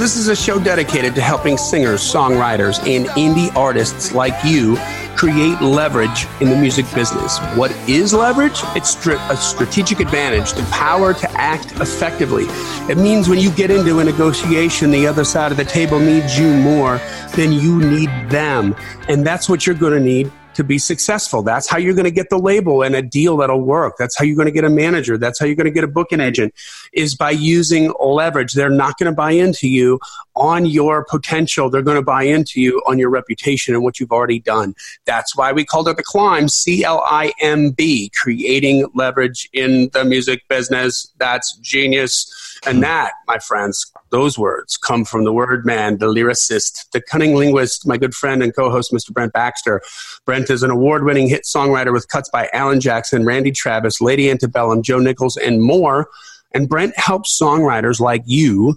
This is a show dedicated to helping singers, songwriters, and indie artists like you create leverage in the music business. What is leverage? It's a strategic advantage, the power to act effectively. It means when you get into a negotiation, the other side of the table needs you more than you need them. And that's what you're going to need to be successful. That's how you're going to get the label and a deal that'll work. That's how you're going to get a manager. That's how you're going to get a booking agent is by using leverage. They're not going to buy into you on your potential. They're going to buy into you on your reputation and what you've already done. That's why we called it the climb, C L I M B, creating leverage in the music business. That's genius. And that, my friends, those words come from the word man, the lyricist, the cunning linguist, my good friend and co host, Mr. Brent Baxter. Brent is an award winning hit songwriter with cuts by Alan Jackson, Randy Travis, Lady Antebellum, Joe Nichols, and more. And Brent helps songwriters like you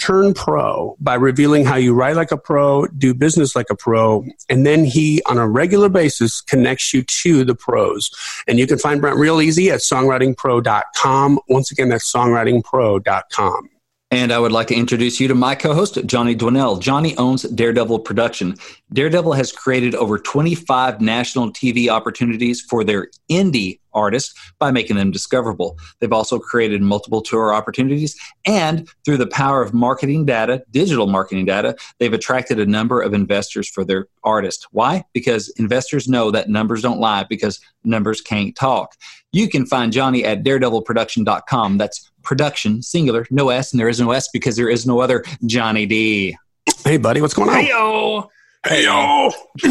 turn pro by revealing how you write like a pro, do business like a pro, and then he, on a regular basis, connects you to the pros. And you can find Brent real easy at songwritingpro.com. Once again, that's songwritingpro.com. And I would like to introduce you to my co host, Johnny Dwinell. Johnny owns Daredevil Production. Daredevil has created over 25 national TV opportunities for their indie artists by making them discoverable. They've also created multiple tour opportunities, and through the power of marketing data, digital marketing data, they've attracted a number of investors for their artists. Why? Because investors know that numbers don't lie because numbers can't talk. You can find Johnny at daredevilproduction.com. That's production, singular, no S, and there is no S because there is no other Johnny D. Hey, buddy, what's going on? Hey, yo. Hey, yo.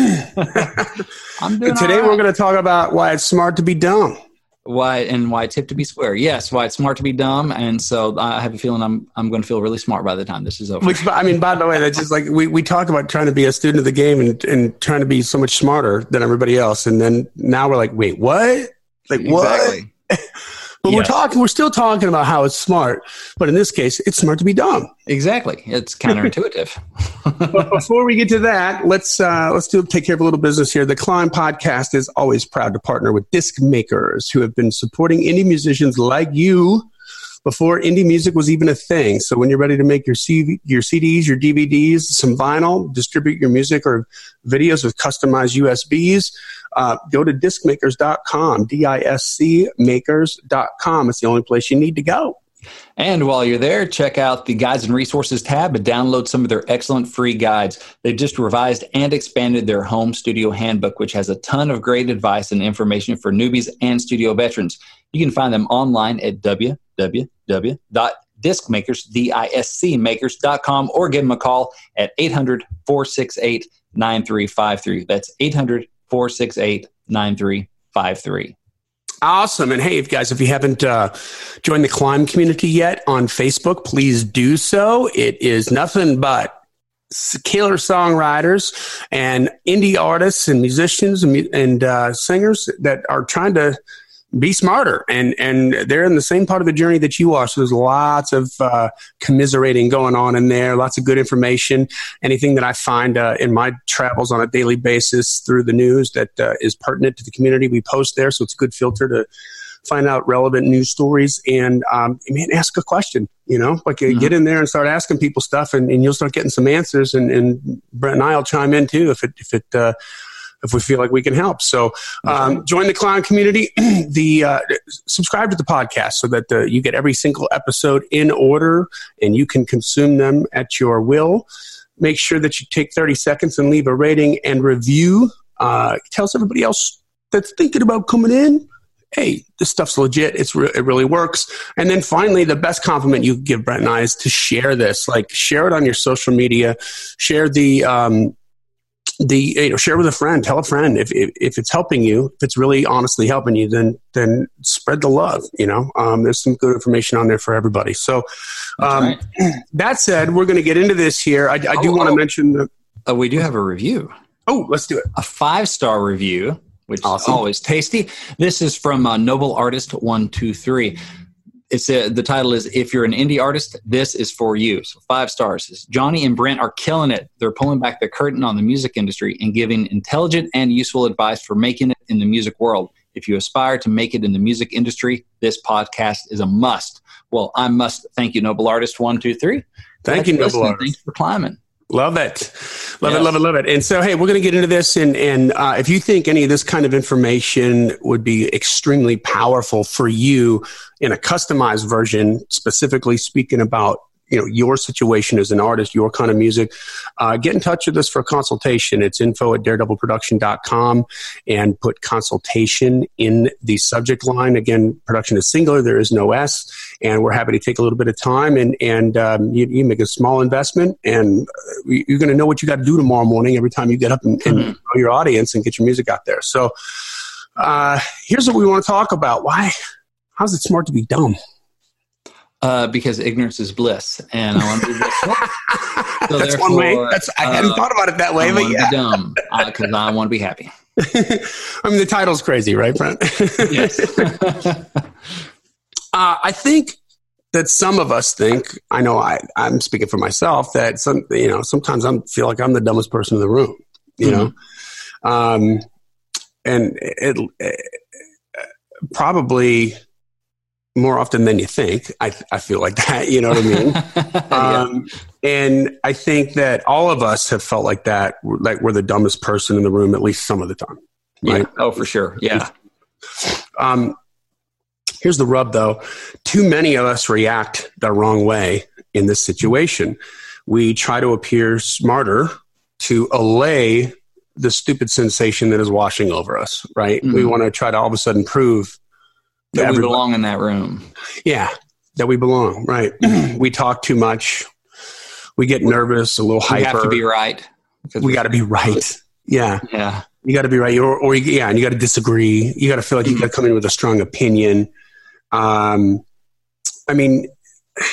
I'm doing Today, all we're going to talk about why it's smart to be dumb. why and why it's tip to be square. Yes, why it's smart to be dumb, and so I have a feeling I'm I'm going to feel really smart by the time this is over. Which, I mean, by the way, that's just like we, we talk about trying to be a student of the game and, and trying to be so much smarter than everybody else. And then now we're like, wait, what? Like, what? But we're talking, we're still talking about how it's smart. But in this case, it's smart to be dumb. Exactly. It's counterintuitive. but before we get to that, let's uh, let's do take care of a little business here. The Climb Podcast is always proud to partner with disc makers who have been supporting indie musicians like you before indie music was even a thing. So when you're ready to make your CV, your CDs, your DVDs, some vinyl, distribute your music or videos with customized USBs, uh, go to discmakers.com, D-I-S-C makers.com. It's the only place you need to go. And while you're there, check out the Guides and Resources tab and download some of their excellent free guides. They've just revised and expanded their home studio handbook, which has a ton of great advice and information for newbies and studio veterans. You can find them online at www.discmakers, D-I-S-C or give them a call at 800-468-9353. That's 800-468-9353. Awesome. And hey, guys, if you haven't uh, joined the Climb community yet on Facebook, please do so. It is nothing but killer songwriters and indie artists and musicians and, and uh, singers that are trying to be smarter. And and they're in the same part of the journey that you are. So there's lots of uh, commiserating going on in there lots of good information. Anything that i find uh, in my travels on a daily basis through the news that uh, is pertinent to the community we post there. So it's a good filter to find out relevant news stories. And um, man ask a question you know? Like uh, get in there and start asking people stuff and, and you'll start getting some answers. And, and brent and i'll chime in too if it if it uh, if we feel like we can help. So um, join the Climb community. the uh, subscribe to the podcast so that uh, you get every single episode in order and you can consume them at your will. Make sure that you take 30 seconds and leave a rating and review. Uh, tells everybody else that's thinking about coming in. Hey, this stuff's legit. It's re- it really works. And then finally, the best compliment you can give Brent and I is to share this. Like share it on your social media. Share the um, the you know share with a friend tell a friend if, if if it's helping you if it's really honestly helping you then then spread the love you know um, there's some good information on there for everybody so um, right. that said we're going to get into this here i, I do Oh, want to oh. mention that uh, we do have a review. Oh, let's do it. A five star review, which Awesome. is always tasty. This is from uh, Noble Artist One Two Three. It's uh, the title is "If you're an indie artist, this is for you." So five stars. Johnny and Brent are killing it. They're pulling back the curtain on the music industry and giving intelligent and useful advice for making it in the music world. If you aspire to make it in the music industry, this podcast is a must. Well, I must thank you, Noble Artist One Two Three. Thank Glad you, Noble listening. Artist. Thanks for climbing. Love it. Love it, love it, love it. And so, hey, we're going to get into this. And, and uh, if you think any of this kind of information would be extremely powerful for you in a customized version, specifically speaking about you know your situation as an artist, your kind of music, uh, get in touch with us for a consultation. It's info at daredevilproduction.com and put consultation in the subject line. Again, production is singular, there is no S, and we're happy to take a little bit of time and, and um, you, you make a small investment and you- you're going to know what you got to do tomorrow morning every time you get up and, and Mhm. grow your audience and get your music out there. So uh, here's what we want to talk about. Why? How's it smart to be dumb? Uh, because ignorance is bliss, and I want to be blissful. So That's one way. That's I hadn't uh, thought about it that way, I but yeah. be dumb because I want to be happy. I mean, the title's crazy, right, Brent? Yes. Uh, I think that some of us think. I know I, I'm speaking for myself. That some, you know, sometimes I feel like I'm the dumbest person in the room. You know, um, and it, it probably more often than you think. I I feel like that. You know what I mean? Yeah. Um, and I think that all of us have felt like that, like we're the dumbest person in the room at least some of the time. Yeah. Right? Oh, for sure. Yeah. Um, here's the rub, though. Too many of us react the wrong way in this situation. We try to appear smarter to allay the stupid sensation that is washing over us, right? We Mhm. want to try to all of a sudden prove That we belong in that room. yeah, that we belong, right? we talk too much. We get nervous, a little We hyper. have to be right. we got to be right. Yeah. Yeah. You got to be right, or, or you, yeah, and you got to disagree. You got to feel like you Mhm. got to come in with a strong opinion. Um, I mean,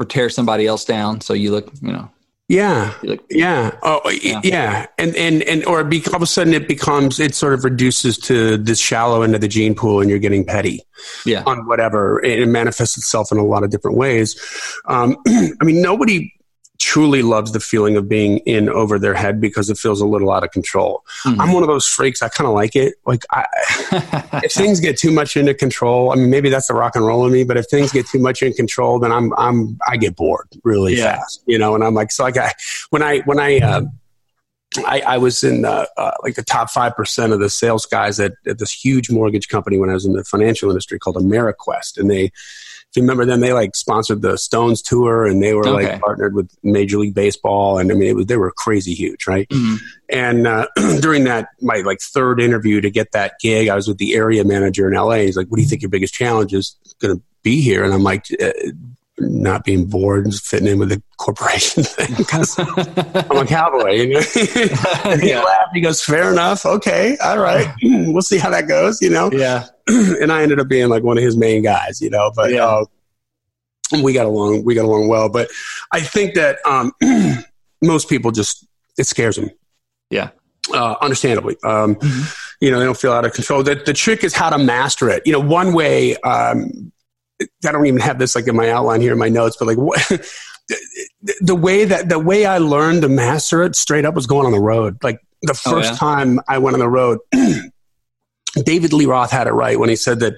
Or tear somebody else down so you look, you know, yeah, look. yeah, oh, Yeah. yeah, and and and or be, all of a sudden it becomes it sort of reduces to this shallow end of the gene pool, and you're getting petty Yeah. on whatever. It, it manifests itself in a lot of different ways. Um, I mean, nobody truly loves the feeling of being in over their head because it feels a little out of control. Mhm. I'm one of those freaks. I kind of like it. Like I, if things get too much into control, I mean, maybe that's the rock and roll in me. But if things get too much in control, then I'm I'm I get bored really Yeah. fast, you know. And I'm like, so like I when I when I uh, I, I was in uh, uh, like the top five percent of the sales guys at, at this huge mortgage company when I was in the financial industry called AmeriQuest, and they. If you remember them, they like sponsored the Stones tour, and they were Okay. like partnered with Major League Baseball, and I mean, it was they were crazy huge, right? Mhm. And uh, during that, my like third interview to get that gig, I was with the area manager in LA. He's like, "What do you think your biggest challenge is going to be here?" And I'm like, uh, "Not being bored and fitting in with the corporation thing." 'Cause I'm a cowboy, you know. and he Yeah. laughed. He goes, "Fair enough. Okay, all right. we'll see how that goes." You know. yeah. and I ended up being like one of his main guys, you know. But Yeah. uh, we got along. We got along well. But I think that um, most people just it scares them. Yeah. Uh, understandably, um, Mhm. you know, they don't feel out of control. The, the trick is how to master it. You know, one way. Um, I don't even have this like in my outline here in my notes, but like what, the, the way that the way I learned to master it straight up was going on the road. Like the Oh, first yeah? time I went on the road, David Lee Roth had it right when he said that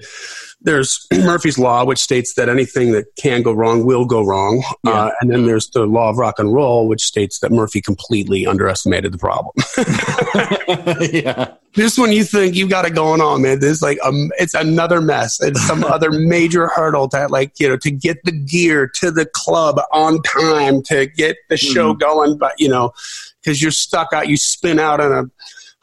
there's Murphy's Law, which states that anything that can go wrong will go wrong. Yeah. Uh, and then there's the Law of Rock and Roll, which states that Murphy completely underestimated the problem. yeah. Just when you think you got it going on, man, there's like um, it's another mess. It's some other major hurdle to like you know to get the gear to the club on time to get the show going, but you know because you're stuck out, you spin out on a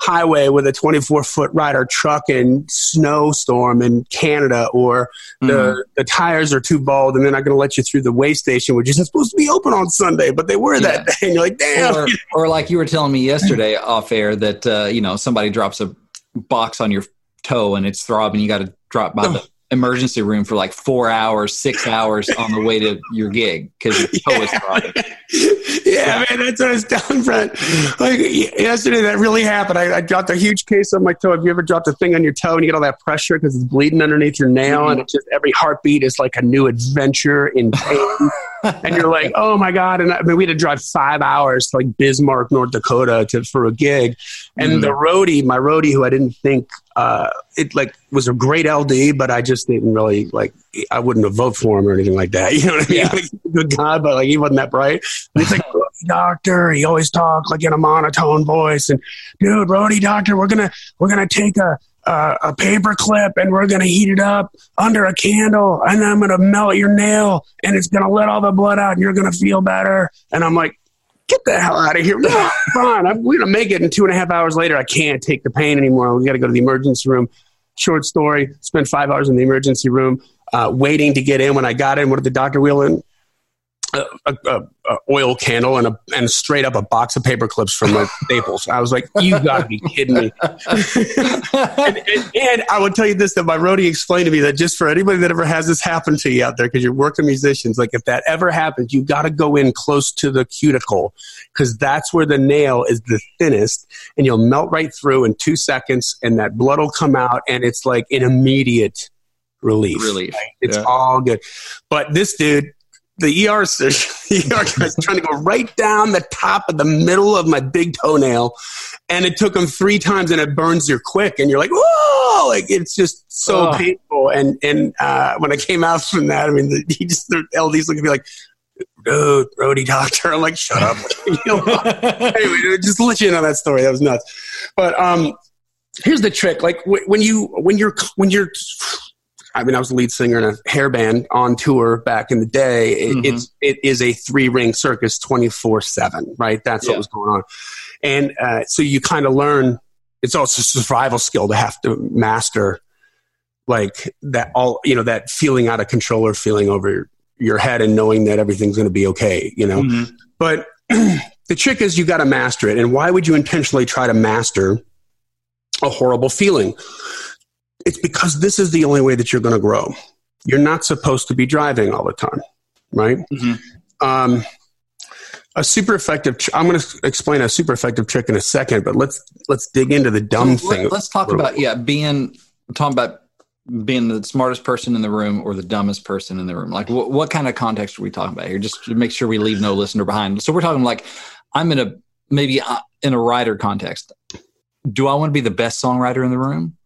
highway with a 24 foot Ryder truck in snowstorm in Canada, or the the tires are too bald and they're not going to let you through the way station, which isn't supposed to be open on Sunday, but they were that day, and you're like, damn. or, or like you were telling me yesterday off air that uh, you know somebody drops a box on your toe and it's throbbing. You got to drop by the emergency room for like four hours, six hours on the way to your gig because your toe is throbbing. yeah, man, that's what I was telling Brent. Like yesterday, that really happened. I, I, dropped a huge case on my toe. Have you ever dropped a thing on your toe and you get all that pressure because it's bleeding underneath your nail, mm-hmm. and it's just every heartbeat is like a new adventure in pain. and you're like, oh my god! And I mean, we had to drive five hours to like Bismarck, North Dakota, to for a gig, and mm. the roadie, my roadie, who I didn't think uh, it like was a great LD, but I just didn't really like. I wouldn't have voted for him or anything like that. You know what I mean? Yeah. Like, good guy, but like he wasn't that bright. And he's like, doctor. He always talked like in a monotone voice. And dude, roadie doctor, we're gonna we're gonna take a uh, a paper clip and we're going to heat it up under a candle and I'm going to melt your nail and it's going to let all the blood out and you're going to feel better. And I'm like, get the hell out of here. No, fine. I'm going to make it. And two and a half hours later, I can't take the pain anymore. We got to go to the emergency room. Short story, spent five hours in the emergency room uh, waiting to get in. When I got in, what did the doctor wheel in? A, a, a, oil candle and a and straight up a box of paper clips from like Staples. I was like, "You got to be kidding me!" and, and, and, I would tell you this: that my roadie explained to me that just for anybody that ever has this happen to you out there, because you're working musicians, like if that ever happens, you got to go in close to the cuticle because that's where the nail is the thinnest, and you'll melt right through in two seconds, and that blood will come out, and it's like an immediate relief. Relief. Right? It's yeah. all good. But this dude the ER surgeon, the ER guy's trying to go right down the top of the middle of my big toenail, and it took him three times, and it burns you quick, and you're like, whoa! Like it's just so oh. painful. And and uh, when I came out from that, I mean, the, he just the LD's looking at me like, dude, roadie doctor. I'm like, shut up. you know? anyway, just let you know that story. That was nuts. But um, here's the trick: like when you when you're when you're I mean, I was the lead singer in a hair band on tour back in the day. It, mm-hmm. It's it is a three ring circus, twenty four seven. Right, that's yeah. what was going on, and uh, so you kind of learn. It's also a survival skill to have to master, like that all you know that feeling out of control or feeling over your head and knowing that everything's going to be okay. You know, mm-hmm. but the trick is you got to master it. And why would you intentionally try to master a horrible feeling? It's because this is the only way that you're going to grow. You're not supposed to be driving all the time, right? Mm-hmm. Um, a super effective. Tr- I'm going to explain a super effective trick in a second, but let's let's dig into the dumb so thing. Let, us talk about yeah, being talking about being the smartest person in the room or the dumbest person in the room. Like what what kind of context are we talking about here? Just to make sure we leave no listener behind. So we're talking like I'm in a maybe uh, in a writer context. Do I want to be the best songwriter in the room?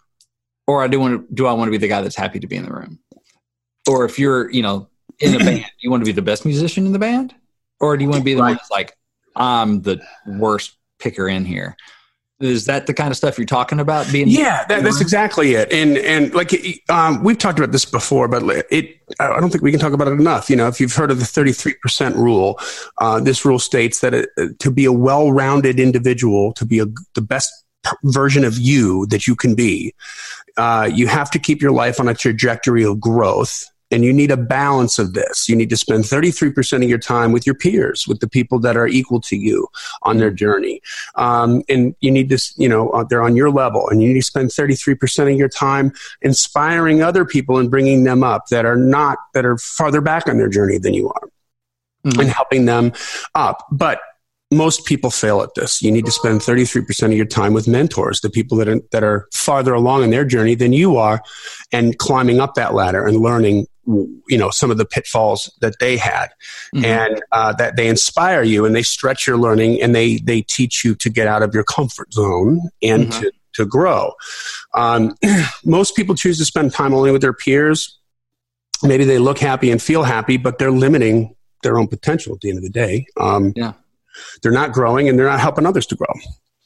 Or I do want to do I want to be the guy that's happy to be in the room? Or if you're, you know, in a band, you want to be the best musician in the band? Or do you want to be the right. one that's like, I'm the worst picker in here? Is that the kind of stuff you're talking about? Being yeah, that, that's exactly it. And and like um, we've talked about this before, but it I don't think we can talk about it enough. You know, if you've heard of the 33 percent rule, uh, this rule states that it, to be a well-rounded individual, to be a, the best version of you that you can be, uh, you have to keep your life on a trajectory of growth. And you need a balance of this. You need to spend 33% of your time with your peers, with the people that are equal to you on their journey. Um, and you need to, you know, uh, they're on your level. And you need to spend 33% of your time inspiring other people and bringing them up that are not, that are farther back on their journey than you are. Mm-hmm. And helping them up. But most people fail at this. You need to spend 33% of your time with mentors, the people that are, that are farther along in their journey than you are, and climbing up that ladder and learning, you know, some of the pitfalls that they had, mm-hmm. and uh, that they inspire you and they stretch your learning and they they teach you to get out of your comfort zone and mm-hmm. to to grow. Um, most people choose to spend time only with their peers. Maybe they look happy and feel happy, but they're limiting their own potential at the end of the day. Um, yeah they're not growing and they're not helping others to grow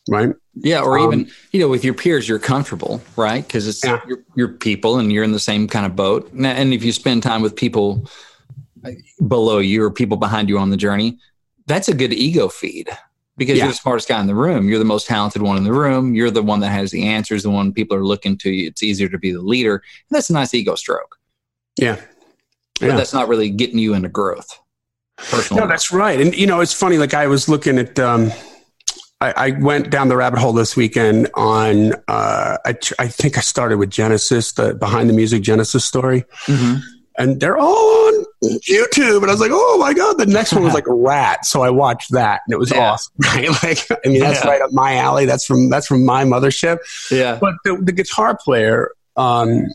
right? Yeah or um, even you know with your peers you're comfortable right? Because it's yeah. your, your, people and you're in the same kind of boat. And if you spend time with people uh, below you or people behind you on the journey that's a good ego feed because yeah. you're the smartest guy in the room. You're the most talented one in the room. You're the one that has the answers the one people are looking to it's easier to be the leader. And that's a nice ego stroke. Yeah. But yeah. that's not really getting you into growth Personal. No, that's right. And you know, it's funny. Like I was looking at, um, I, I, went down the rabbit hole this weekend on. Uh, I, I, think I started with Genesis, the behind the music Genesis story, mm-hmm. and they're all on YouTube. And I was like, oh my god! The next one was like Ratt, so I watched that, and it was yeah. awesome. Right? Like, I mean, that's yeah. right up my alley. That's from that's from my mothership. Yeah. But the, the guitar player, um,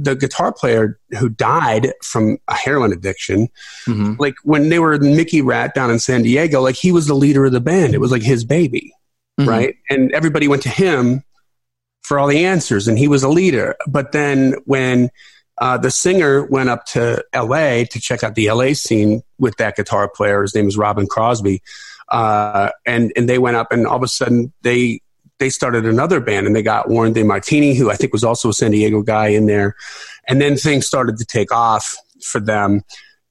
the guitar player who died from a heroin addiction, mm-hmm. like when they were Mickey Ratt down in San Diego, like he was the leader of the band. It was like his baby, mm-hmm. right? And everybody went to him for all the answers, and he was a leader. But then when uh, the singer went up to L.A. to check out the L.A. scene with that guitar player, his name is Robin Crosby, uh, and and they went up, and all of a sudden they they started another band and they got Warren DeMartini, who I think was also a San Diego guy in there. And then things started to take off for them.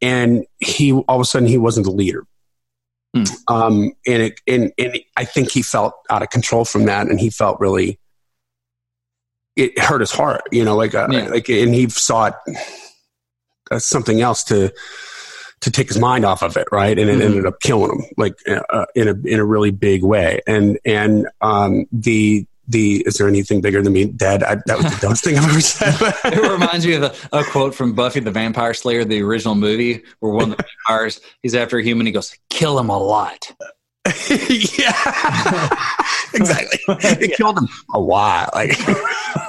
And he, all of a sudden, he wasn't the leader. Hmm. Um, and, it, and, and I think he felt out of control from that. And he felt really, it hurt his heart, you know, like, uh, yeah. like, and he sought something else to, to take his mind off of it, right? And it mm-hmm. ended up killing him, like uh, in a in a really big way. And and um, the the is there anything bigger than me dead? I, that was the dumbest thing I've ever said. it reminds me of a, a, quote from Buffy the Vampire Slayer, the original movie, where one of the vampires he's after a human, he goes, "Kill him a lot." yeah, exactly. It yeah. killed him a lot. Like,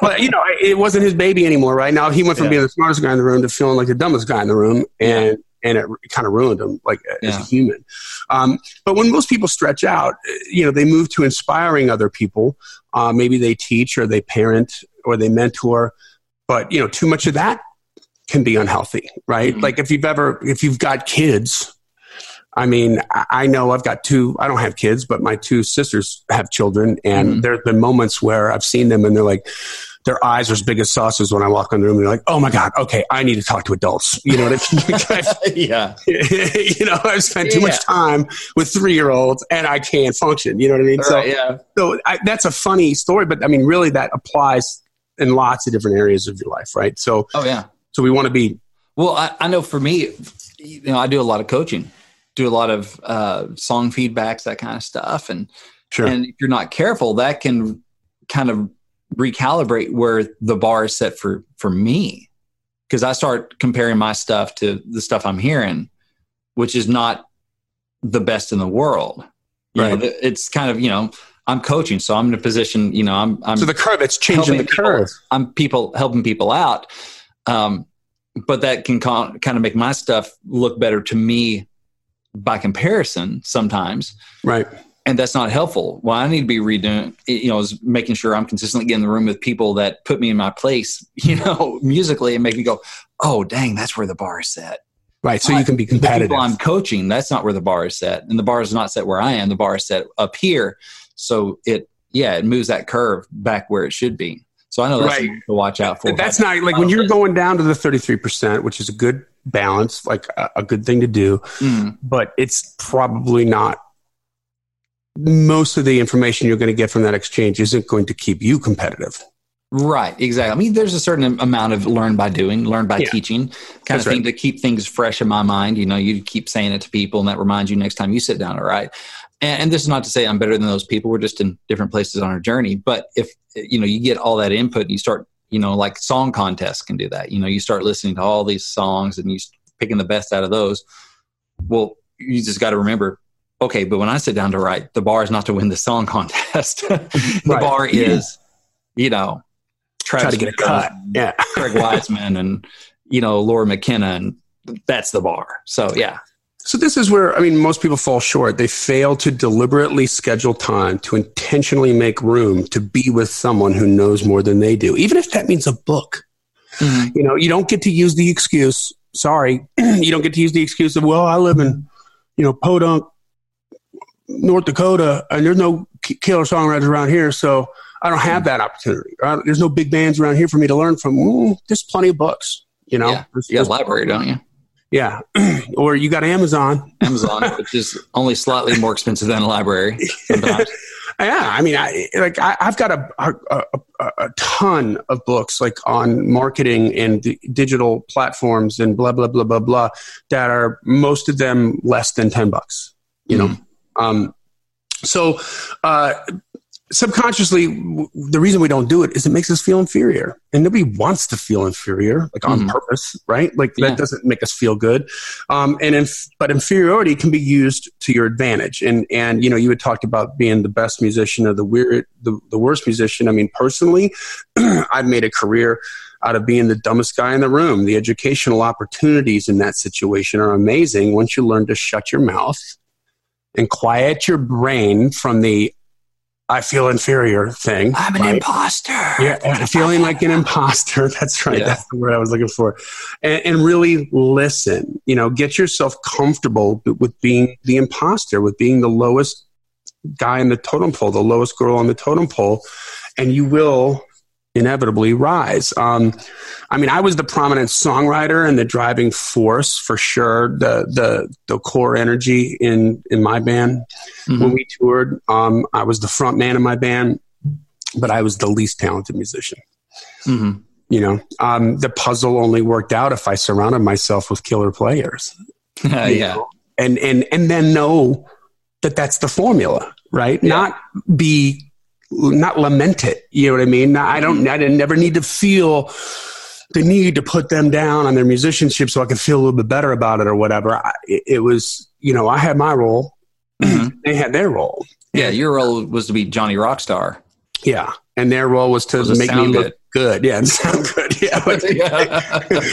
but you know, it wasn't his baby anymore. Right now, he went from yeah. being the smartest guy in the room to feeling like the dumbest guy in the room, and and it kind of ruined him like yeah. as a human. Um, but when most people stretch out, you know, they move to inspiring other people. Uh, maybe they teach or they parent or they mentor, but you know, too much of that can be unhealthy, right? Mm-hmm. Like if you've ever, if you've got kids, I mean, I know I've got two, I don't have kids, but my two sisters have children. And mm-hmm. there have been moments where I've seen them and they're like, their eyes are as big as saucers when I walk in the room. They're like, "Oh my god, okay, I need to talk to adults." You know what I mean? yeah. you know, I've spent too yeah. much time with three year olds, and I can't function. You know what I mean? so, yeah. So I, that's a funny story, but I mean, really, that applies in lots of different areas of your life, right? So, oh yeah. So we want to be. Well, I, I know for me, you know, I do a lot of coaching, do a lot of uh, song feedbacks, that kind of stuff, and sure. and if you're not careful, that can kind of recalibrate where the bar is set for for me because I start comparing my stuff to the stuff I'm hearing, which is not the best in the world. You right. Know, it's kind of you know I'm coaching, so I'm in a position. You know, I'm, I'm so the curve. It's changing the curve. People, I'm people helping people out, um, but that can con- kind of make my stuff look better to me by comparison sometimes. Right and that's not helpful. Well, I need to be redoing, you know, is making sure I'm consistently getting in the room with people that put me in my place, you know, musically and make me go, oh, dang, that's where the bar is set. Right. So you can be competitive. I'm coaching, that's not where the bar is set. And the bar is not set where I am. The bar is set up here. So it, yeah, it moves that curve back where it should be. So I know that's right. to watch out for. That's not like when you're going down to the 33%, which is a good balance, like a, a good thing to do, mm. but it's probably not most of the information you're going to get from that exchange isn't going to keep you competitive. Right, exactly. I mean, there's a certain amount of learn by doing, learn by yeah. teaching kind That's of thing right. to keep things fresh in my mind. You know, you keep saying it to people, and that reminds you next time you sit down to write. And, and this is not to say I'm better than those people. We're just in different places on our journey. But if you know, you get all that input, and you start, you know, like song contests can do that. You know, you start listening to all these songs, and you're picking the best out of those. Well, you just got to remember okay, but when I sit down to write, the bar is not to win the song contest. the right. bar is, you know, Travis try to get a cut. Yeah, Craig Wiseman and you know Lori McKenna, and that's the bar. So yeah. So this is where I mean most people fall short. They fail to deliberately schedule time to intentionally make room to be with someone who knows more than they do, even if that means a book. Mm-hmm. You know, you don't get to use the excuse. Sorry, you don't get to use the excuse of well, I live in you know Podunk, North Dakota, and there's no killer songwriters around here, so I don't have that opportunity. There's no big bands around here for me to learn from. Mm, there's plenty of books, you know. Yeah. You got a library, don't you? Yeah, or you got Amazon. Amazon, which is only slightly more expensive than a library. Sometimes. yeah, I mean, I like I, have got a, a, a, a ton of books like on marketing and digital platforms and blah blah blah blah blah that are most of them less than ten bucks. You know. Um, So, uh, subconsciously the reason we don't do it is it makes us feel inferior. And nobody wants to feel inferior like on mm-hmm. purpose right? Like yeah. that doesn't make us feel good. Um, and if, but inferiority can be used to your advantage. And and you know you had talked about being the best musician or the weird the, the worst musician. I mean personally i've made a career out of being the dumbest guy in the room. The educational opportunities in that situation are amazing once you learn to shut your mouth and quiet your brain from the I feel inferior thing. I'm an right? imposter. Yeah, feeling like an imposter. That's right. Yeah. That's the word I was looking for. And, and, really listen. You know, get yourself comfortable with being the imposter, with being the lowest guy in the totem pole, the lowest girl on the totem pole, and you will inevitably rise. Um, I mean, I was the prominent songwriter and the driving force for sure. The the the core energy in in my band mm-hmm. when we toured. Um, I was the front man in my band, but I was the least talented musician. Mm-hmm. You know, um, the puzzle only worked out if I surrounded myself with killer players. uh, yeah, know? and and and then know that that's the formula, right? Yeah. Not be not lament it. You know what I mean? I don't, I didn't never need to feel the need to put them down on their musicianship so I could feel a little bit better about it or whatever. I, it, was, you know, I had my role. Mm-hmm. They had their role. Yeah. Your role was to be Johnny Rockstar. Yeah. And their role was to was make me look good. Yeah. And sound good. yeah,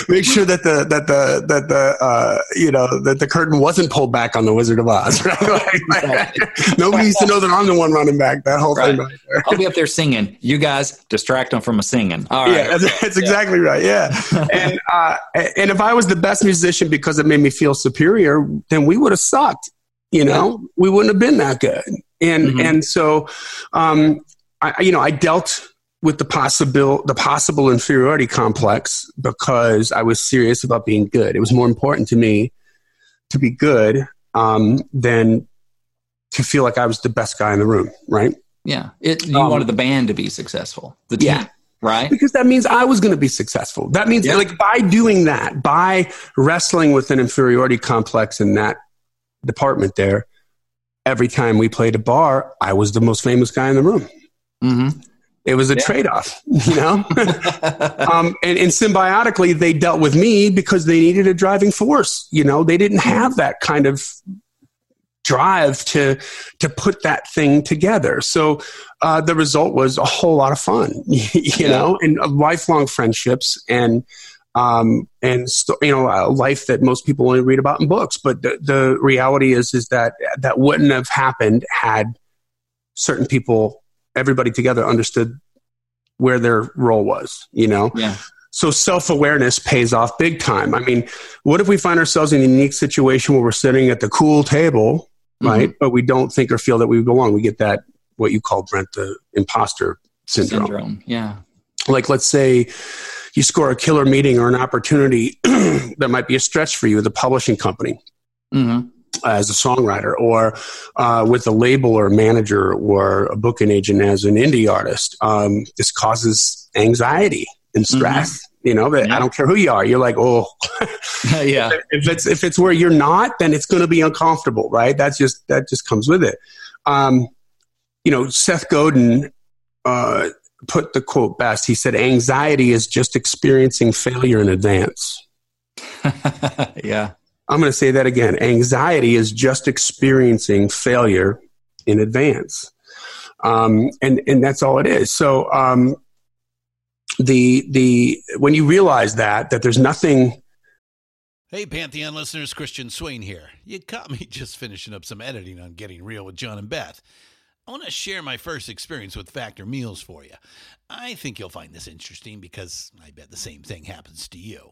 make sure that the that the that the uh, you know that the curtain wasn't pulled back on the Wizard of Oz. Right? like, right. Nobody needs to know that I'm the one running back. That whole right. thing. Right there. I'll be up there singing. You guys distract them from a singing. All right. Yeah, that's, that's yeah. exactly right. Yeah, and uh, and if I was the best musician because it made me feel superior, then we would have sucked. You know, yeah. we wouldn't have been that good. And mm-hmm. and so, um, I you know I dealt with the possible the possible inferiority complex because I was serious about being good. It was more important to me to be good um, than to feel like I was the best guy in the room. Right? Yeah. It, you um, wanted the band to be successful. The team. Yeah. Right. Because that means I was going to be successful. That means, yeah. like, by doing that, by wrestling with an inferiority complex in that department there, every time we played a bar, I was the most famous guy in the room. Mm-hmm. It was a yeah. trade off, you know? um, and, and, symbiotically, they dealt with me because they needed a driving force. You know, they didn't have that kind of drive to to put that thing together. So uh, the result was a whole lot of fun, you yeah. know, and uh, lifelong friendships and um, and st- you know a life that most people only read about in books. But the, the reality is is that that wouldn't have happened had certain people everybody together understood where their role was, you know? Yeah. So self awareness pays off big time. I mean, what if we find ourselves in a unique situation where we're sitting at the cool table, mm-hmm. right? But we don't think or feel that we belong. We get that, what you call, Brent, the imposter syndrome. syndrome. Yeah. Like, let's say you score a killer meeting or an opportunity that might be a stretch for you with a publishing company. Mm-hmm as a songwriter or uh, with a label or a manager or a booking agent as an indie artist. Um, this causes anxiety and mm-hmm. stress. Mm-hmm. You know, yeah. I don't care who you are. You're like, oh, yeah. If it's if it's where you're not, then it's going to be uncomfortable, right? That's just that just comes with it. Um, you know, Seth Godin uh, put the quote best. He said, "Anxiety is just experiencing failure in advance." yeah. I'm going to say that again. Anxiety is just experiencing failure in advance. Um, and, and that's all it is. So, um, the, the, when you realize that, that there's nothing. Hey, Pantheon listeners, Christian Swain here. You caught me just finishing up some editing on Getting Real with John and Beth. I want to share my first experience with Factor Meals for you. I think you'll find this interesting because I bet the same thing happens to you.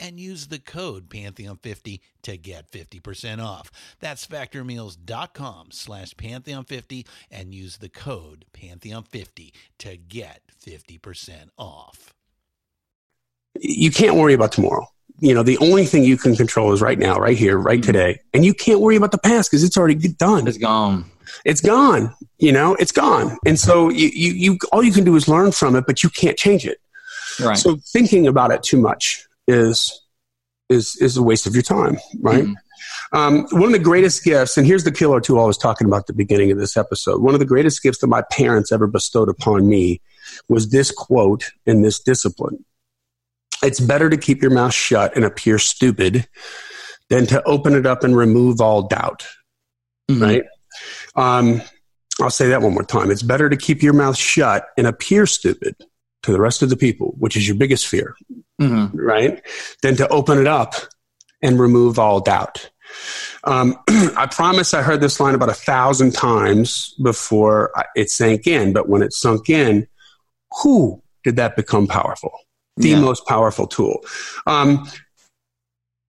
and use the code pantheon50 to get 50% off. That's factormeals.com slash pantheon50 and use the code pantheon50 to get 50% off. You can't worry about tomorrow you know, the only thing you can control is right now, right here, right mm-hmm. today. And you can't worry about the past because it's already done. It's gone. It's gone. You know, it's gone. And so you, you, you, all you can do is learn from it, but you can't change it. Right. So thinking about it too much is, is, is a waste of your time, right? Mm-hmm. Um, one of the greatest gifts, and here's the killer tool I was talking about at the beginning of this episode. One of the greatest gifts that my parents ever bestowed upon me was this quote and this discipline it's better to keep your mouth shut and appear stupid than to open it up and remove all doubt. Mm-hmm. Right? Um, I'll say that one more time. It's better to keep your mouth shut and appear stupid to the rest of the people, which is your biggest fear, mm-hmm. right? Than to open it up and remove all doubt. Um, I promise I heard this line about a thousand times before it sank in, but when it sunk in, who did that become powerful? the yeah. most powerful tool. Um,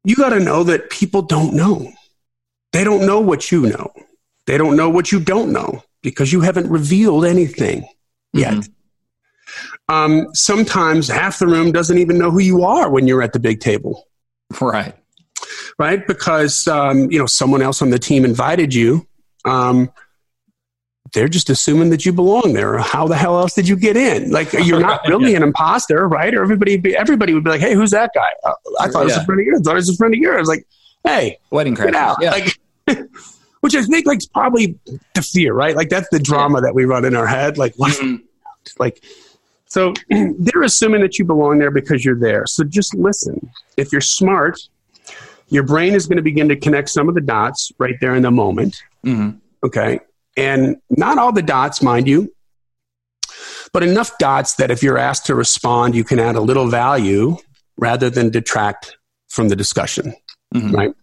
you got to know that people don't know. They don't know what you know. They don't know what you don't know because you haven't revealed anything yet. Mm-hmm. Um, sometimes half the room doesn't even know who you are when you're at the big table. Right. Right. Because, um, you know, someone else on the team invited you. Um, they're just assuming that you belong there. How the hell else did you get in? Like you're not really yeah. an imposter, right? Or everybody, be, everybody would be like, "Hey, who's that guy? Uh, I thought yeah. it was a friend of yours. I thought it was a friend of yours." Like, hey, wedding crashers. Out. Yeah. Like, which I think like probably the fear, right? Like that's the drama that we run in our head. Like, what? Mm-hmm. Like, so they're assuming that you belong there because you're there. So just listen. If you're smart, your brain is going to begin to connect some of the dots right there in the moment. Mm-hmm. Okay. And not all the dots, mind you, but enough dots that if you're asked to respond, you can add a little value rather than detract from the discussion, mm-hmm. right?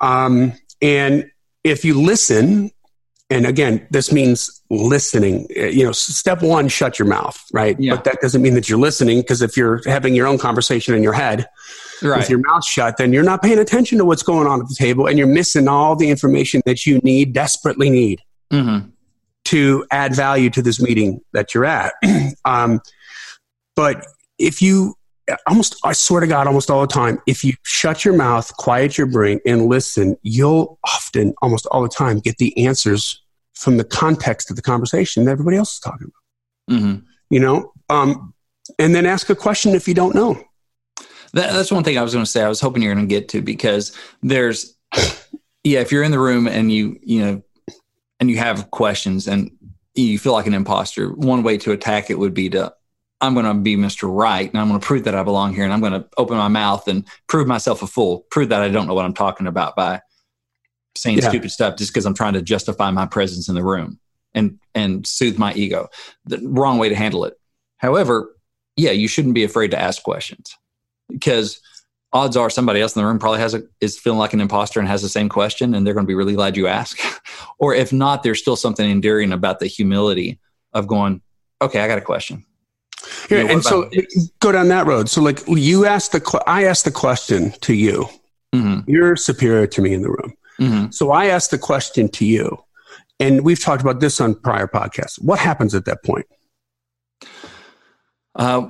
Um, and if you listen, and again, this means listening. You know, step one, shut your mouth, right? Yeah. But that doesn't mean that you're listening because if you're having your own conversation in your head right. with your mouth shut, then you're not paying attention to what's going on at the table and you're missing all the information that you need, desperately need mm-hmm. to add value to this meeting that you're at. um, but if you almost, I swear to God, almost all the time, if you shut your mouth, quiet your brain, and listen, you'll often, almost all the time, get the answers from the context of the conversation that everybody else is talking about. Mm-hmm. You know, um, and then ask a question if you don't know. That, that's one thing I was going to say. I was hoping you're going to get to because there's, yeah, if you're in the room and you, you know, and you have questions and you feel like an imposter, one way to attack it would be to I'm going to be Mr. Right and I'm going to prove that I belong here and I'm going to open my mouth and prove myself a fool, prove that I don't know what I'm talking about by saying yeah. stupid stuff just because I'm trying to justify my presence in the room and and soothe my ego. The wrong way to handle it. However, yeah, you shouldn't be afraid to ask questions because odds are somebody else in the room probably has a is feeling like an imposter and has the same question and they're going to be really glad you ask or if not there's still something endearing about the humility of going okay i got a question yeah, you know, and so go down that road so like you asked the i asked the question to you mm-hmm. you're superior to me in the room mm-hmm. so i asked the question to you and we've talked about this on prior podcasts what happens at that point uh,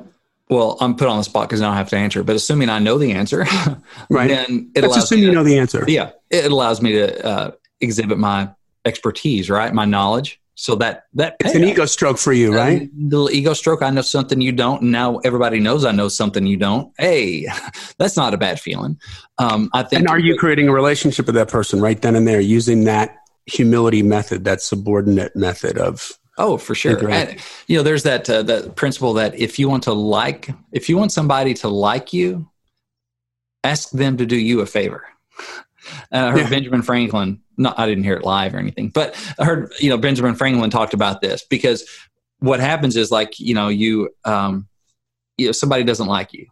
well, I'm put on the spot because I don't have to answer. But assuming I know the answer, right? Then it Let's assume you know the answer. Yeah, it allows me to uh, exhibit my expertise, right? My knowledge. So that that it's an ego stroke for you, right? little ego stroke. I know something you don't. And now everybody knows I know something you don't. Hey, that's not a bad feeling. Um, I think. And are you creating a relationship with that person right then and there using that humility method, that subordinate method of Oh, for sure. And, you know, there's that uh, that principle that if you want to like, if you want somebody to like you, ask them to do you a favor. And I heard yeah. Benjamin Franklin, not, I didn't hear it live or anything, but I heard, you know, Benjamin Franklin talked about this because what happens is like, you know, you, um, you know, somebody doesn't like you.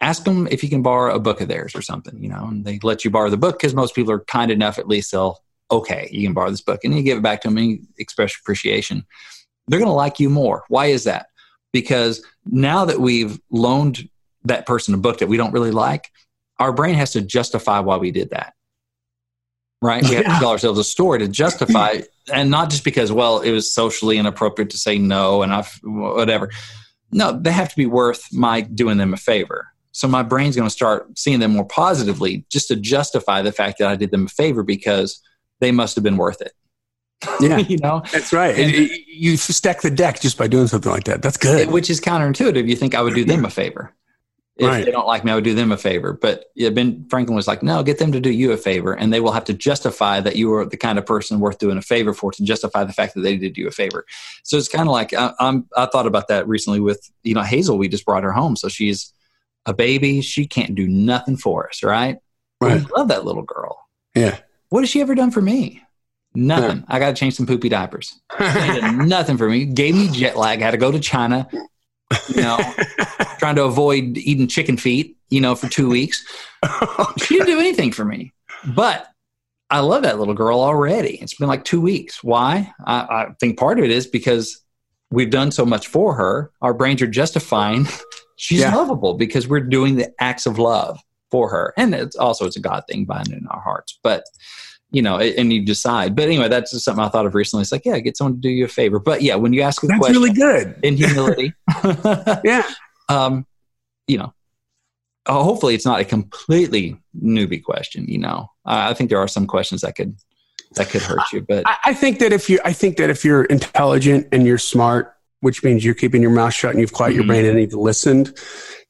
Ask them if you can borrow a book of theirs or something, you know, and they let you borrow the book because most people are kind enough, at least they'll, okay, you can borrow this book and you give it back to them and you express appreciation. They're going to like you more. Why is that? Because now that we've loaned that person a book that we don't really like, our brain has to justify why we did that. Right? We have to tell ourselves a story to justify, and not just because, well, it was socially inappropriate to say no and I've whatever. No, they have to be worth my doing them a favor. So my brain's going to start seeing them more positively just to justify the fact that I did them a favor because they must have been worth it. Yeah, you know, that's right. And, you stack the deck just by doing something like that. That's good. Which is counterintuitive. You think I would do them a favor if right. they don't like me, I would do them a favor. But yeah, Ben Franklin was like, no, get them to do you a favor, and they will have to justify that you are the kind of person worth doing a favor for to justify the fact that they did you a favor. So it's kind of like I, am I thought about that recently with you know Hazel. We just brought her home, so she's a baby. She can't do nothing for us, right? Right. love that little girl. Yeah. What has she ever done for me? Nothing. Yeah. I got to change some poopy diapers. nothing for me. Gave me jet lag. Had to go to China you know, trying to avoid eating chicken feet, you know, for two weeks. she didn't do anything for me. But I love that little girl already. It's been like two weeks. Why? I, I think part of it is because we've done so much for her. Our brains are justifying she's yeah. lovable because we're doing the acts of love for her. And it's also it's a God thing binding in our hearts. But you know, and you decide. But anyway, that's just something I thought of recently. It's like, yeah, get someone to do you a favor. But yeah, when you ask a that's question, really good in humility. yeah, um, you know, uh, hopefully it's not a completely newbie question. You know, I think there are some questions that could that could hurt you. But I, I think that if you, I think that if you're intelligent and you're smart, which means you're keeping your mouth shut and you've quiet mm-hmm. your brain and you've listened,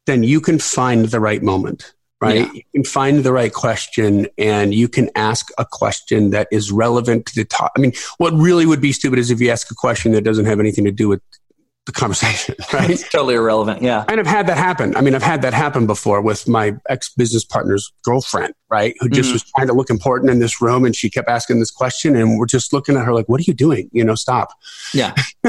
then you can find the right moment right? Yeah. You can find the right question and you can ask a question that is relevant to the top. I mean, what really would be stupid is if you ask a question that doesn't have anything to do with the conversation, right? It's totally irrelevant. Yeah. And I've had that happen. I mean, I've had that happen before with my ex business partner's girlfriend, right? Who just mm-hmm. was trying to look important in this room and she kept asking this question and we're just looking at her like, what are you doing? You know, stop. Yeah.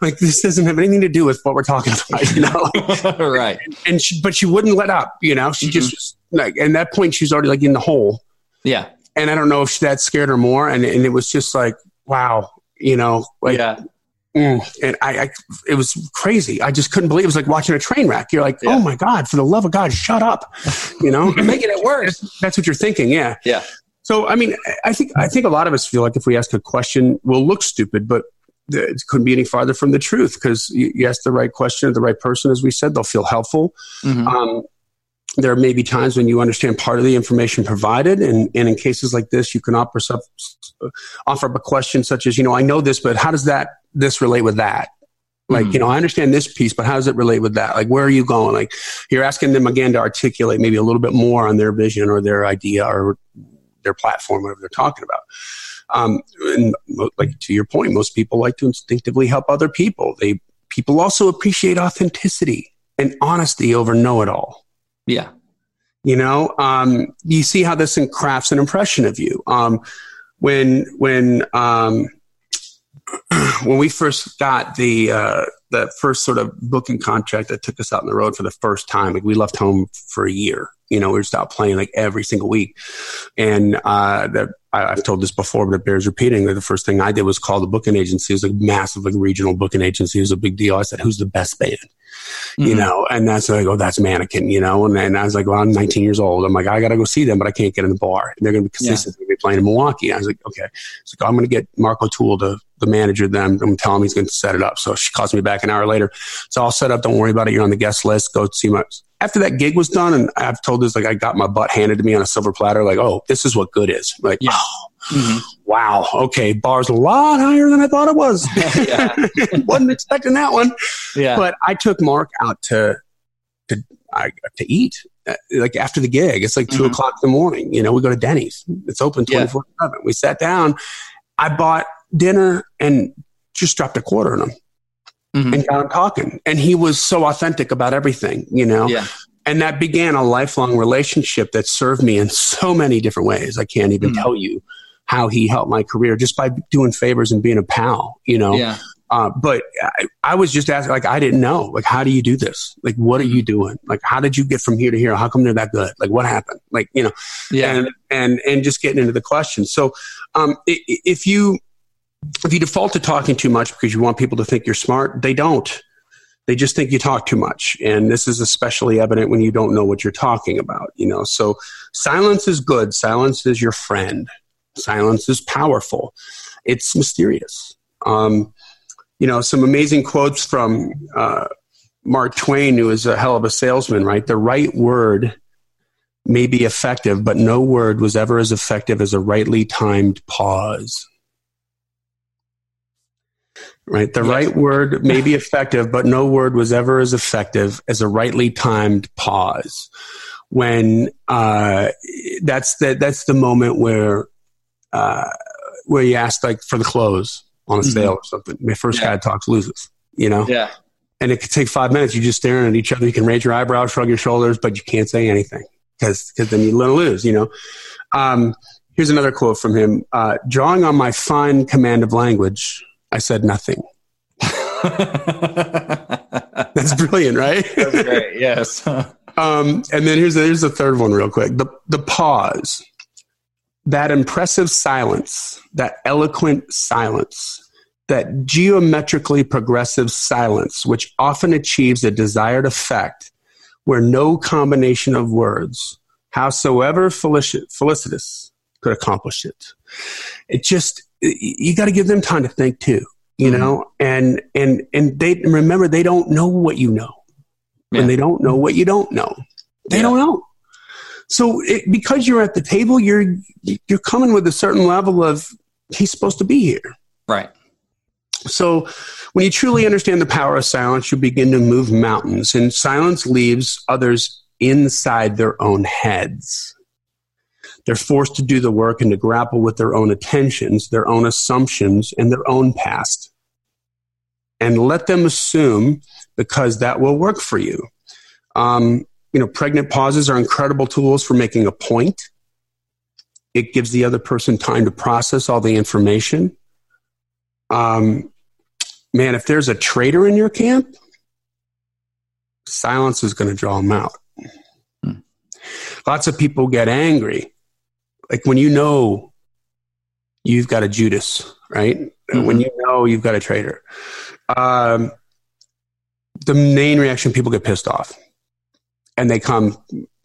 like this doesn't have anything to do with what we're talking about, you know? right. And, and she, but she wouldn't let up, you know, she mm-hmm. just was like, and that point she's already like in the hole. Yeah. And I don't know if that scared her more. And, and it was just like, wow, you know, like, yeah Mm. And I, I, it was crazy. I just couldn't believe it. was like watching a train wreck. You're like, yeah. oh my God, for the love of God, shut up. You know, making it worse. That's, that's what you're thinking. Yeah. Yeah. So, I mean, I think, I think a lot of us feel like if we ask a question, we'll look stupid, but it couldn't be any farther from the truth because you, you ask the right question to the right person, as we said, they'll feel helpful. Mm-hmm. Um, there may be times when you understand part of the information provided, and, and in cases like this, you can offer, offer up a question such as, you know, I know this, but how does that this relate with that? Like, mm-hmm. you know, I understand this piece, but how does it relate with that? Like, where are you going? Like, you're asking them again to articulate maybe a little bit more on their vision or their idea or their platform, whatever they're talking about. Um, and like to your point, most people like to instinctively help other people. They people also appreciate authenticity and honesty over know-it-all. Yeah, you know, um, you see how this crafts an impression of you. Um, when when um, when we first got the uh, the first sort of booking contract that took us out on the road for the first time, like we left home for a year. You know, we stopped playing like every single week, and uh, that I, have told this before, but it bears repeating. That the first thing I did was call the booking agency. It was a massive, like regional booking agency. It was a big deal. I said, "Who's the best band?" Mm-hmm. You know, and that's like, oh, that's Mannequin. You know, and then I was like, well, I'm 19 years old. I'm like, I got to go see them, but I can't get in the bar. And they're going to be consistent. Yeah. They're going to be playing in Milwaukee. I was like, okay. So like, I'm going to get Mark O'Toole to the manager then I'm going to tell him he's going to set it up. So she calls me back an hour later. So I'll set up. Don't worry about it. You're on the guest list. Go see my. After that gig was done, and I've told this like I got my butt handed to me on a silver platter. Like, oh, this is what good is. Like, yeah. oh, mm-hmm. wow, okay, bar's a lot higher than I thought it was. Wasn't expecting that one. Yeah. But I took Mark out to to I, to eat uh, like after the gig. It's like 2 mm-hmm. o'clock in the morning. You know, we go to Denny's. It's open twenty four seven. We sat down. I bought dinner and just dropped a quarter on him mm-hmm. and got him talking. And he was so authentic about everything, you know? Yeah. and that began a lifelong relationship that served me in so many different ways. I can't even mm. tell you how he helped my career just by doing favors and being a pal, you know? Yeah. Uh, but I, I, was just asking, like, I didn't know, like, how do you do this? Like, what are you doing? Like, how did you get from here to here? How come they're that good? Like, what happened? Like, you know, yeah. and, and, and just getting into the question. So, um, if you, if you default to talking too much because you want people to think you're smart, they don't. They just think you talk too much. And this is especially evident when you don't know what you're talking about, you know. So silence is good. Silence is your friend. Silence is powerful. It's mysterious. Um, you know, some amazing quotes from uh, Mark Twain, who is a hell of a salesman, right? The right word may be effective, but no word was ever as effective as a rightly timed pause right? The yes. right word may be effective, but no word was ever as effective as a rightly timed pause. When uh, that's the that's the moment where uh, where you ask like for the close on a mm-hmm. sale or something. My first yeah. guy talks loses, you know. Yeah. And it could take five minutes. You're just staring at each other. You can raise your eyebrows, shrug your shoulders, but you can't say anything because because then you're gonna lose, you know. Um, here's another quote from him: uh, "Drawing on my fine command of language." I said nothing. That's brilliant, right? That's great. Yes. um, and then here's the, here's the third one, real quick. The the pause, that impressive silence, that eloquent silence, that geometrically progressive silence, which often achieves a desired effect, where no combination of words, howsoever felicitous, could accomplish it. It just you got to give them time to think too, you mm-hmm. know, and, and, and they remember they don't know what you know yeah. and they don't know what you don't know. They yeah. don't know. So it, because you're at the table, you're, you're coming with a certain level of he's supposed to be here. Right. So when you truly understand the power of silence, you begin to move mountains and silence leaves others inside their own heads. They're forced to do the work and to grapple with their own attentions, their own assumptions, and their own past. And let them assume because that will work for you. Um, you know, pregnant pauses are incredible tools for making a point. It gives the other person time to process all the information. Um, man, if there's a traitor in your camp, silence is going to draw them out. Hmm. Lots of people get angry like when you know you've got a Judas, right? Mm-hmm. When you know you've got a traitor, um, the main reaction people get pissed off, and they come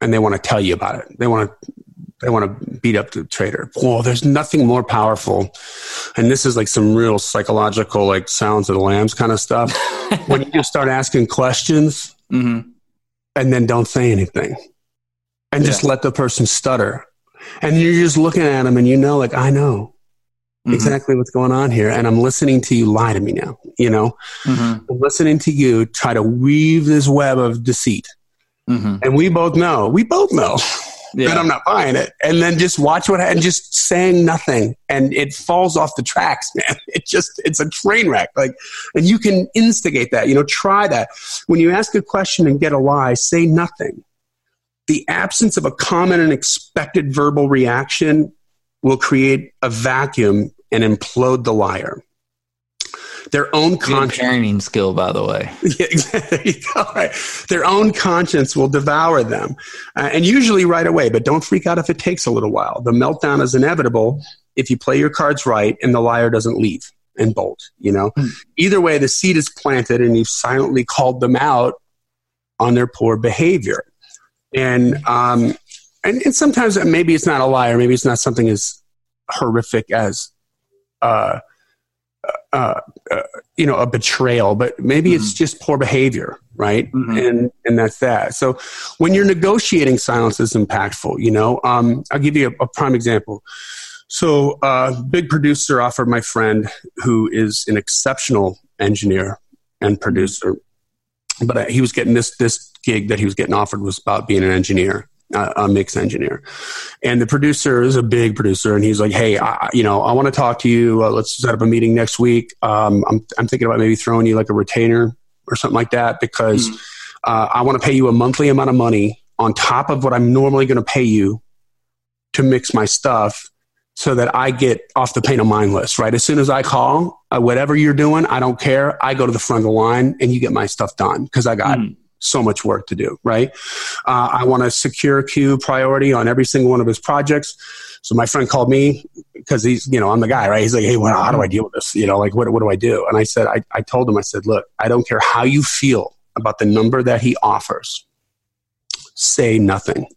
and they want to tell you about it. They want to they want to beat up the traitor. Well, there's nothing more powerful, and this is like some real psychological, like Silence of the Lambs kind of stuff. when you just start asking questions mm-hmm. and then don't say anything, and yeah. just let the person stutter and you're just looking at them and you know, like, I know mm-hmm. exactly what's going on here. And I'm listening to you lie to me now, you know, mm-hmm. I'm listening to you try to weave this web of deceit. Mm-hmm. And we both know, we both know yeah. that I'm not buying it. And then just watch what and just saying nothing. And it falls off the tracks, man. It just, it's a train wreck. Like, and you can instigate that, you know, try that. When you ask a question and get a lie, say nothing the absence of a common and expected verbal reaction will create a vacuum and implode the liar. Their own conscience. parenting skill, by the way. Yeah, exactly. Right. Their own conscience will devour them, uh, and usually right away. But don't freak out if it takes a little while. The meltdown is inevitable if you play your cards right and the liar doesn't leave and bolt. You know, mm. either way, the seed is planted, and you've silently called them out on their poor behavior and um, and, and sometimes maybe it's not a lie, or maybe it's not something as horrific as uh, uh, uh, you know a betrayal, but maybe mm-hmm. it's just poor behavior, right? Mm-hmm. And and that's that. So when you're negotiating, silence is impactful. You know, um, I'll give you a, a prime example. So, uh, big producer offered my friend, who is an exceptional engineer and producer, but uh, he was getting this this gig that he was getting offered was about being an engineer a mix engineer. And the producer is a big producer, and he's like, "Hey, I, you know, I want to talk to you. Uh, let's set up a meeting next week. Um, I'm I'm thinking about maybe throwing you like a retainer or something like that because." Mm. uh, I want to pay you a monthly amount of money on top of what I'm normally going to pay you to mix my stuff so that I get off the pain of mind list, right? As soon as I call, uh, whatever you're doing, I don't care. I go to the front of the line and you get my stuff done because I got mm. so much work to do, right? Uh, I want to secure queue priority on every single one of his projects. So my friend called me because he's, you know, I'm the guy, right? He's like, hey, well, how do I deal with this? You know, like, what, what do I do? And I said, I, I told him, I said, look, I don't care how you feel about the number that he offers. Say nothing.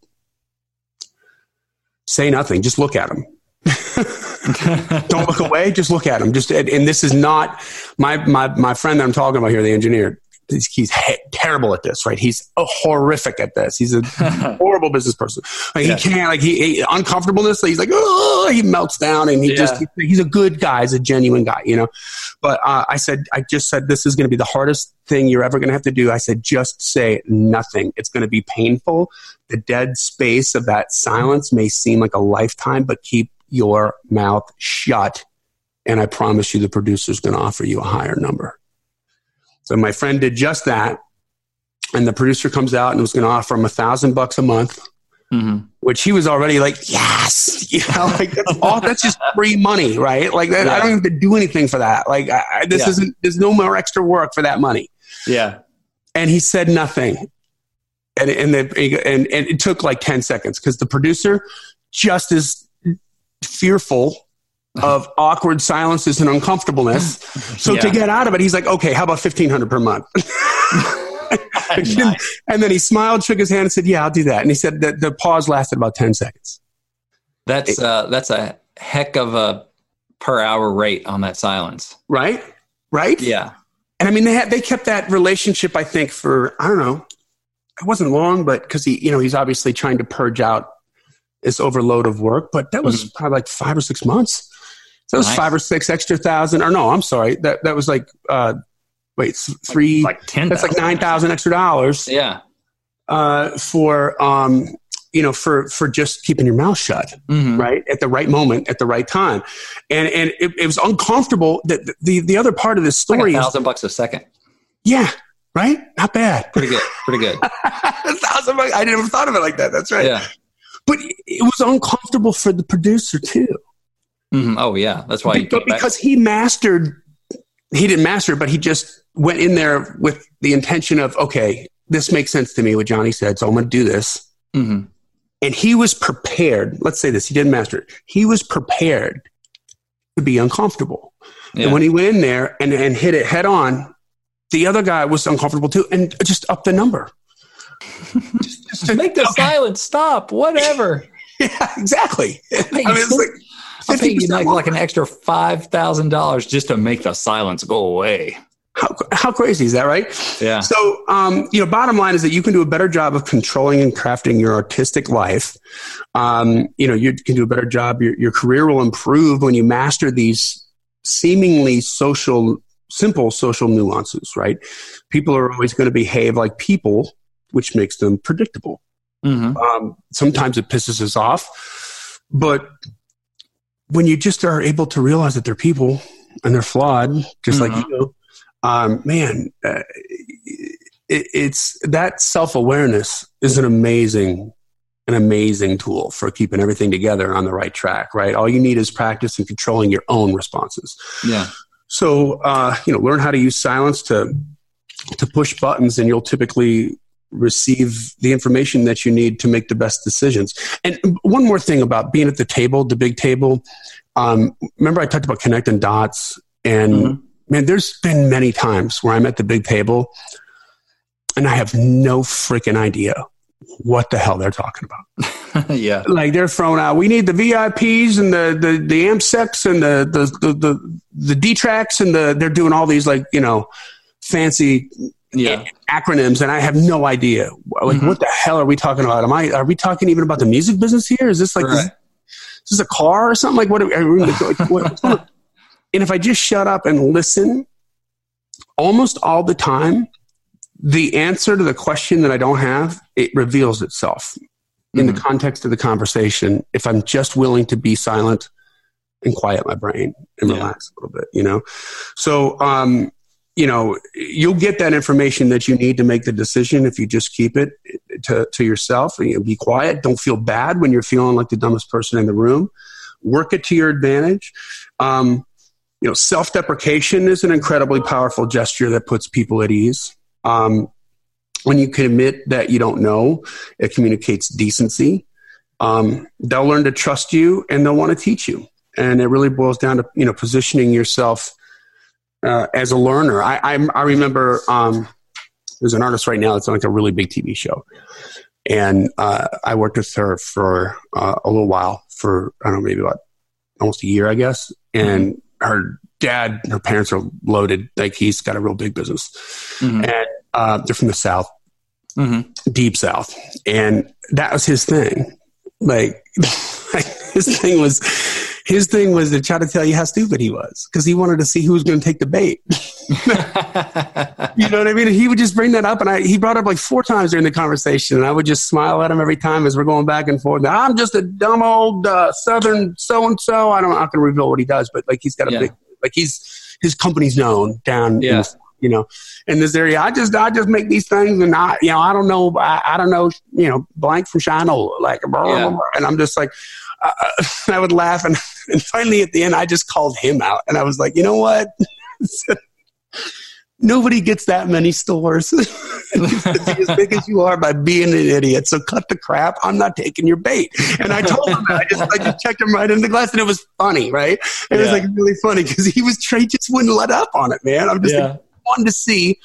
Say nothing. Just look at him Don't look away. Just look at him. Just and, and, this is not my my my friend that I'm talking about here, the engineer. He's, he's terrible at this, right? He's horrific at this. He's a horrible business person. Like, yeah. He can't like he, he uncomfortableness. He's like oh, he melts down, and he yeah. just he, he's a good guy. He's a genuine guy, you know. But uh, I said I just said this is going to be the hardest thing you're ever going to have to do. I said just say nothing. It's going to be painful. The dead space of that silence may seem like a lifetime, but keep your mouth shut. And I promise you, the producer's going to offer you a higher number. So my friend did just that. And the producer comes out and was going to offer him a thousand bucks a month, mm-hmm. which he was already like, yes, you know, like that's all, that's just free money, right? Like yeah. I don't have to do anything for that. Like I, this yeah. isn't, there's no more extra work for that money. Yeah. And he said nothing. And, and, the, and, and it took like 10 seconds because the producer just as fearful of awkward silences and uncomfortableness. So yeah. to get out of it, he's like, okay, how about 1500 per month? nice. And then he smiled, shook his hand and said, yeah, I'll do that. And he said that the pause lasted about 10 seconds. That's, uh, that's a heck of a per hour rate on that silence. Right. Right. Yeah. And I mean, they had, they kept that relationship, I think for, I don't know, it wasn't long, but cause he, you know, he's obviously trying to purge out this overload of work, but that was mm-hmm. probably like five or six months. So that was nice. five or six extra thousand, or no, I'm sorry. That, that was like, uh, wait, three, like, like 10, that's like 9,000 extra dollars. Yeah. Uh, for, um, you know, for, for just keeping your mouth shut, mm-hmm. right? At the right moment, at the right time. And, and it, it was uncomfortable that the, the other part of this story like a thousand bucks a second. Yeah. Right? Not bad. Pretty good. Pretty good. a thousand bucks. I never thought of it like that. That's right. Yeah. But it was uncomfortable for the producer too. Mm-hmm. Oh yeah, that's why. But because he mastered, he didn't master but he just went in there with the intention of, okay, this makes sense to me what Johnny said, so I'm going to do this. Mm-hmm. And he was prepared. Let's say this: he didn't master it. He was prepared to be uncomfortable. Yeah. And when he went in there and, and hit it head on, the other guy was uncomfortable too, and just up the number just, just make the okay. silence stop. Whatever. yeah, exactly. I mean, it's like I'll pay you like, like an extra five thousand dollars just to make the silence go away. How, how crazy is that, right? Yeah. So, um, you know, bottom line is that you can do a better job of controlling and crafting your artistic life. Um, you know, you can do a better job. Your, your career will improve when you master these seemingly social, simple social nuances, right? People are always going to behave like people which makes them predictable. Mm-hmm. Um, sometimes it pisses us off, but when you just are able to realize that they're people and they're flawed, just mm-hmm. like you, um, man, uh, it, it's that self awareness is an amazing, an amazing tool for keeping everything together on the right track. Right, all you need is practice and controlling your own responses. Yeah. So, uh, you know, learn how to use silence to to push buttons, and you'll typically receive the information that you need to make the best decisions. And one more thing about being at the table, the big table. Um, remember, I talked about connecting dots, and mm-hmm. man, there's been many times where I'm at the big table and I have no freaking idea what the hell they're talking about. yeah. Like they're throwing out, we need the VIPs and the, the, the AMSECs and the, the, the, the, the D-tracks and the, they're doing all these like, you know, fancy yeah. acronyms, and I have no idea. Like, mm-hmm. what the hell are we talking about? Am I? Are we talking even about the music business here? Is this like right. is, this a car or something? Like, what? Are, are we, like, what and if I just shut up and listen, almost all the time, the answer to the question that I don't have it reveals itself mm-hmm. in the mm-hmm. context of the conversation. If I'm just willing to be silent and quiet my brain and yeah. relax a little bit, you know. So, um, you know, you'll get that information that you need to make the decision if you just keep it to, to yourself and you know, be quiet. Don't feel bad when you're feeling like the dumbest person in the room. Work it to your advantage. Um, you know, self deprecation is an incredibly powerful gesture that puts people at ease. Um, when you can admit that you don't know, it communicates decency. Um, they'll learn to trust you and they'll want to teach you. And it really boils down to you know positioning yourself uh, as a learner. I I, I remember um, there's an artist right now that's on like a really big TV show, and uh, I worked with her for uh, a little while for I don't know maybe about almost a year I guess, and mm-hmm. her dad, her parents are loaded. Like he's got a real big business, mm-hmm. and uh, they're from the south, mm-hmm. deep south, and that was his thing. Like, like his thing was his thing was to try to tell you how stupid he was because he wanted to see who was going to take the bait. you know what I mean? He would just bring that up, and I, he brought up like four times during the conversation, and I would just smile at him every time as we're going back and forth. I'm just a dumb old uh, Southern so and so. I don't. I'm not going to reveal what he does, but like he's got a yeah. big, like he's his company's known down. Yeah. In, you know, in this area, I just I just make these things, and I you know I don't know I, I don't know you know blank from Shinola like blah, blah, blah, and I'm just like uh, I would laugh. And, and finally at the end, I just called him out. And I was like, you know what? Nobody gets that many stores as big as you are by being an idiot. So cut the crap. I'm not taking your bait. And I told him that. I just, I just checked him right in the glass and it was funny, right? It yeah. was like really funny because he was, he just wouldn't let up on it, man. I'm just yeah. like, wanting to see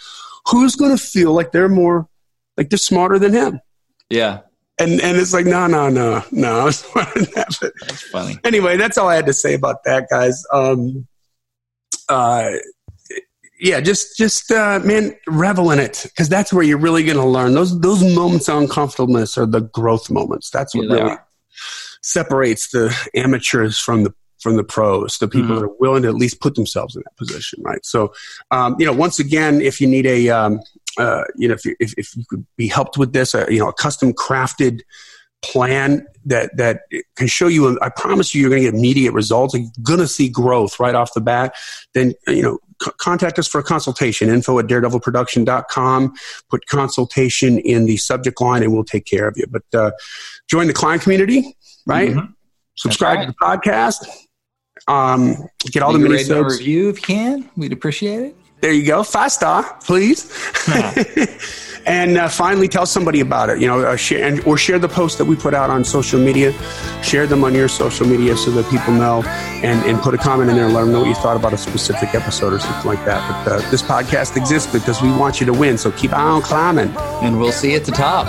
who's going to feel like they're more, like they're smarter than him. Yeah and and it's like no no no no that's funny. Anyway that's all i had to say about that guys. Um uh yeah just just uh man revel in it because that's where you're really going to learn. Those those moments of uncomfortableness are the growth moments. That's what yeah, really separates the amateurs from the from the pros, the people mm-hmm. that are willing to at least put themselves in that position, right? So, um, you know, once again, if you need a, um, uh, you know, if you, if, if you could be helped with this, uh, you know, a custom crafted plan that that can show you. I promise you, you're going to get immediate results. You're going to see growth right off the bat. Then you know, c- contact us for a consultation. Info at daredevilproduction.com. Put consultation in the subject line, and we'll take care of you. But uh, join the client community, right? Mm-hmm. Subscribe right. to the podcast. Um, get all Leave the mini review if you can. We'd appreciate it. There you go. Five star, please. and uh, finally, tell somebody about it. You know, uh, share and, or share the post that we put out on social media. Share them on your social media so that people know, and, and put a comment in there and let them know what you thought about a specific episode or something like that. But uh, this podcast exists because we want you to win. So keep on climbing, and we'll see you at the top.